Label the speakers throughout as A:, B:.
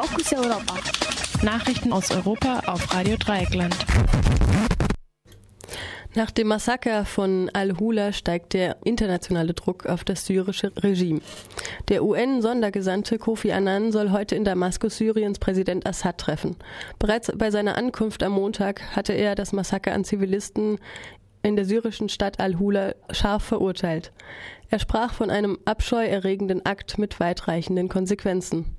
A: Fokus Europa.
B: Nachrichten aus Europa auf Radio Dreieckland.
C: Nach dem Massaker von Al-Hula steigt der internationale Druck auf das syrische Regime. Der UN-Sondergesandte Kofi Annan soll heute in Damaskus Syriens Präsident Assad treffen. Bereits bei seiner Ankunft am Montag hatte er das Massaker an Zivilisten in der syrischen Stadt Al-Hula scharf verurteilt. Er sprach von einem abscheuerregenden Akt mit weitreichenden Konsequenzen.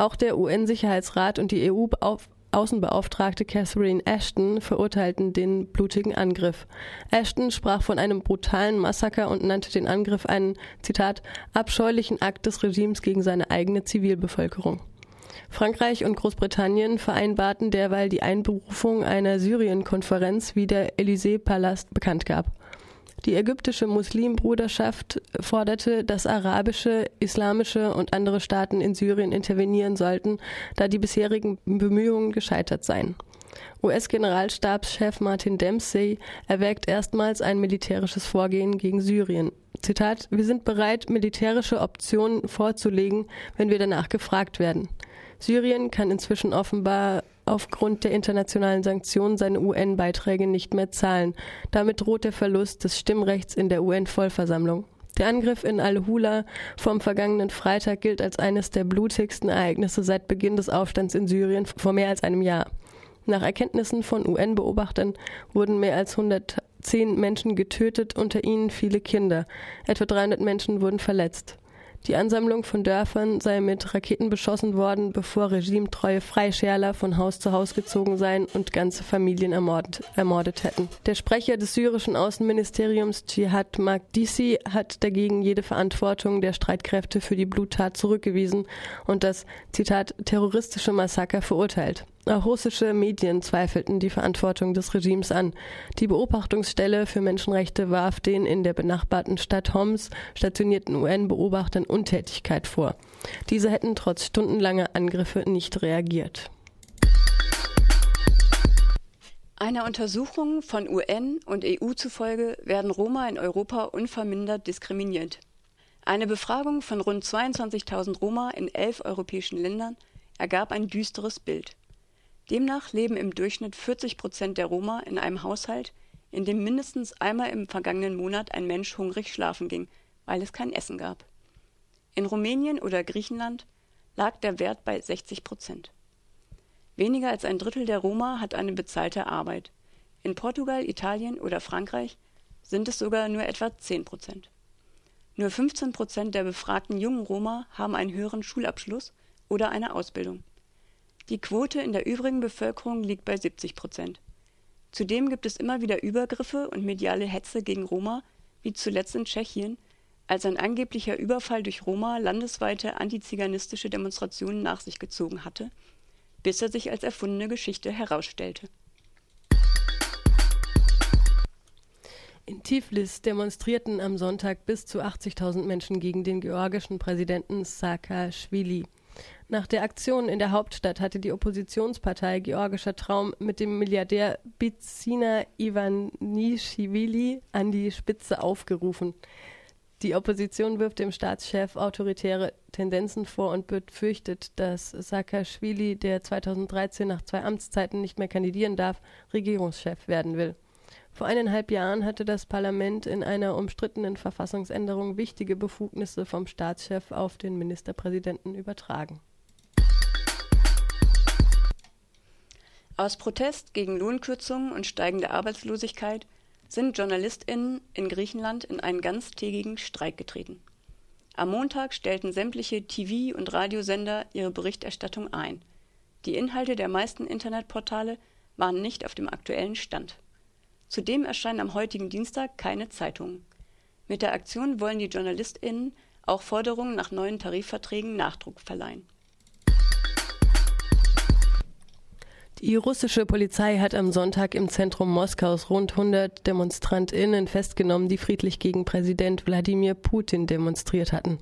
C: Auch der UN-Sicherheitsrat und die EU-Außenbeauftragte Catherine Ashton verurteilten den blutigen Angriff. Ashton sprach von einem brutalen Massaker und nannte den Angriff einen, Zitat, abscheulichen Akt des Regimes gegen seine eigene Zivilbevölkerung. Frankreich und Großbritannien vereinbarten derweil die Einberufung einer Syrien-Konferenz, wie der Élysée-Palast bekannt gab. Die ägyptische Muslimbruderschaft forderte, dass arabische, islamische und andere Staaten in Syrien intervenieren sollten, da die bisherigen Bemühungen gescheitert seien. US-Generalstabschef Martin Dempsey erwägt erstmals ein militärisches Vorgehen gegen Syrien. Zitat, wir sind bereit, militärische Optionen vorzulegen, wenn wir danach gefragt werden. Syrien kann inzwischen offenbar aufgrund der internationalen Sanktionen seine UN-Beiträge nicht mehr zahlen. Damit droht der Verlust des Stimmrechts in der UN-Vollversammlung. Der Angriff in Al-Hula vom vergangenen Freitag gilt als eines der blutigsten Ereignisse seit Beginn des Aufstands in Syrien vor mehr als einem Jahr. Nach Erkenntnissen von UN-Beobachtern wurden mehr als 110 Menschen getötet, unter ihnen viele Kinder. Etwa 300 Menschen wurden verletzt. Die Ansammlung von Dörfern sei mit Raketen beschossen worden, bevor regimetreue Freischärler von Haus zu Haus gezogen seien und ganze Familien ermordet, ermordet hätten. Der Sprecher des syrischen Außenministeriums Jihad Magdisi hat dagegen jede Verantwortung der Streitkräfte für die Bluttat zurückgewiesen und das Zitat terroristische Massaker verurteilt. Auch russische Medien zweifelten die Verantwortung des Regimes an. Die Beobachtungsstelle für Menschenrechte warf den in der benachbarten Stadt Homs stationierten UN-Beobachtern Untätigkeit vor. Diese hätten trotz stundenlanger Angriffe nicht reagiert.
D: Einer Untersuchung von UN und EU zufolge werden Roma in Europa unvermindert diskriminiert. Eine Befragung von rund 22.000 Roma in elf europäischen Ländern ergab ein düsteres Bild. Demnach leben im Durchschnitt 40 Prozent der Roma in einem Haushalt, in dem mindestens einmal im vergangenen Monat ein Mensch hungrig schlafen ging, weil es kein Essen gab. In Rumänien oder Griechenland lag der Wert bei 60 Prozent. Weniger als ein Drittel der Roma hat eine bezahlte Arbeit. In Portugal, Italien oder Frankreich sind es sogar nur etwa 10 Prozent. Nur 15 Prozent der befragten jungen Roma haben einen höheren Schulabschluss oder eine Ausbildung. Die Quote in der übrigen Bevölkerung liegt bei 70 Prozent. Zudem gibt es immer wieder Übergriffe und mediale Hetze gegen Roma, wie zuletzt in Tschechien, als ein angeblicher Überfall durch Roma landesweite antiziganistische Demonstrationen nach sich gezogen hatte, bis er sich als erfundene Geschichte herausstellte.
C: In Tiflis demonstrierten am Sonntag bis zu 80.000 Menschen gegen den georgischen Präsidenten Saakashvili. Nach der Aktion in der Hauptstadt hatte die Oppositionspartei Georgischer Traum mit dem Milliardär Bizina Ivanischvili an die Spitze aufgerufen. Die Opposition wirft dem Staatschef autoritäre Tendenzen vor und befürchtet, dass Saakashvili, der 2013 nach zwei Amtszeiten nicht mehr kandidieren darf, Regierungschef werden will. Vor eineinhalb Jahren hatte das Parlament in einer umstrittenen Verfassungsänderung wichtige Befugnisse vom Staatschef auf den Ministerpräsidenten übertragen.
D: Aus Protest gegen Lohnkürzungen und steigende Arbeitslosigkeit sind JournalistInnen in Griechenland in einen ganztägigen Streik getreten. Am Montag stellten sämtliche TV- und Radiosender ihre Berichterstattung ein. Die Inhalte der meisten Internetportale waren nicht auf dem aktuellen Stand. Zudem erscheinen am heutigen Dienstag keine Zeitungen. Mit der Aktion wollen die JournalistInnen auch Forderungen nach neuen Tarifverträgen Nachdruck verleihen.
C: Die russische Polizei hat am Sonntag im Zentrum Moskaus rund 100 DemonstrantInnen festgenommen, die friedlich gegen Präsident Wladimir Putin demonstriert hatten.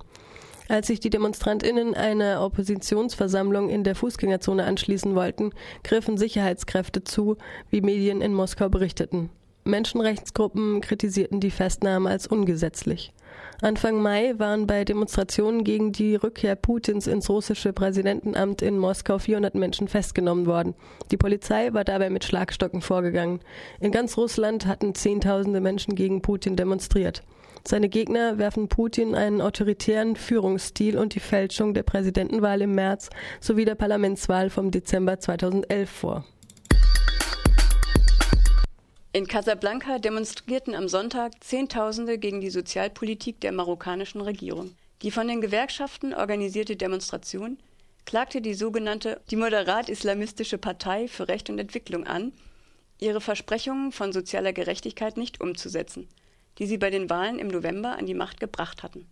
C: Als sich die DemonstrantInnen einer Oppositionsversammlung in der Fußgängerzone anschließen wollten, griffen Sicherheitskräfte zu, wie Medien in Moskau berichteten. Menschenrechtsgruppen kritisierten die Festnahme als ungesetzlich. Anfang Mai waren bei Demonstrationen gegen die Rückkehr Putins ins russische Präsidentenamt in Moskau 400 Menschen festgenommen worden. Die Polizei war dabei mit Schlagstocken vorgegangen. In ganz Russland hatten Zehntausende Menschen gegen Putin demonstriert. Seine Gegner werfen Putin einen autoritären Führungsstil und die Fälschung der Präsidentenwahl im März sowie der Parlamentswahl vom Dezember 2011 vor.
D: In Casablanca demonstrierten am Sonntag Zehntausende gegen die Sozialpolitik der marokkanischen Regierung. Die von den Gewerkschaften organisierte Demonstration klagte die sogenannte die moderat-islamistische Partei für Recht und Entwicklung an, ihre Versprechungen von sozialer Gerechtigkeit nicht umzusetzen, die sie bei den Wahlen im November an die Macht gebracht hatten.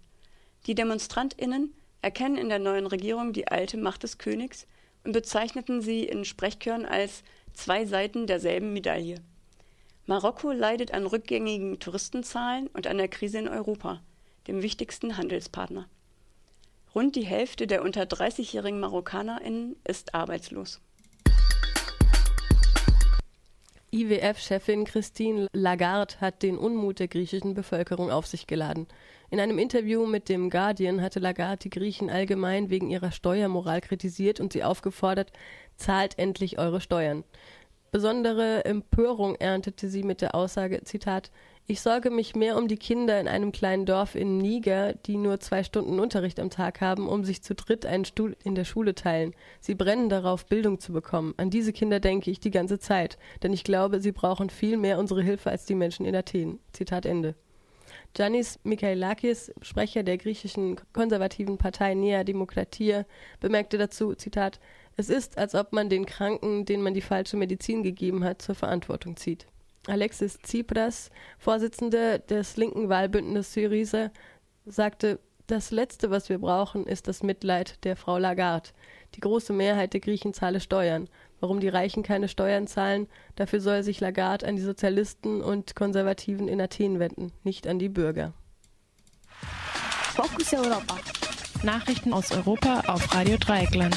D: Die Demonstrantinnen erkennen in der neuen Regierung die alte Macht des Königs und bezeichneten sie in Sprechchören als zwei Seiten derselben Medaille. Marokko leidet an rückgängigen Touristenzahlen und an der Krise in Europa, dem wichtigsten Handelspartner. Rund die Hälfte der unter 30-jährigen MarokkanerInnen ist arbeitslos.
C: IWF-Chefin Christine Lagarde hat den Unmut der griechischen Bevölkerung auf sich geladen. In einem Interview mit dem Guardian hatte Lagarde die Griechen allgemein wegen ihrer Steuermoral kritisiert und sie aufgefordert, zahlt endlich eure Steuern. Besondere Empörung erntete sie mit der Aussage, Zitat, ich sorge mich mehr um die Kinder in einem kleinen Dorf in Niger, die nur zwei Stunden Unterricht am Tag haben, um sich zu dritt einen Stuhl in der Schule teilen. Sie brennen darauf, Bildung zu bekommen. An diese Kinder denke ich die ganze Zeit, denn ich glaube, sie brauchen viel mehr unsere Hilfe als die Menschen in Athen. Zitat Ende. Giannis Michailakis, Sprecher der griechischen konservativen Partei Nea Demokratia, bemerkte dazu, Zitat, es ist, als ob man den Kranken, denen man die falsche Medizin gegeben hat, zur Verantwortung zieht. Alexis Tsipras, Vorsitzender des linken Wahlbündnisses Syriza, sagte, das Letzte, was wir brauchen, ist das Mitleid der Frau Lagarde. Die große Mehrheit der Griechen zahle Steuern. Warum die Reichen keine Steuern zahlen, dafür soll sich Lagarde an die Sozialisten und Konservativen in Athen wenden, nicht an die Bürger.
B: Fokus Europa. Nachrichten aus Europa auf Radio Dreieckland.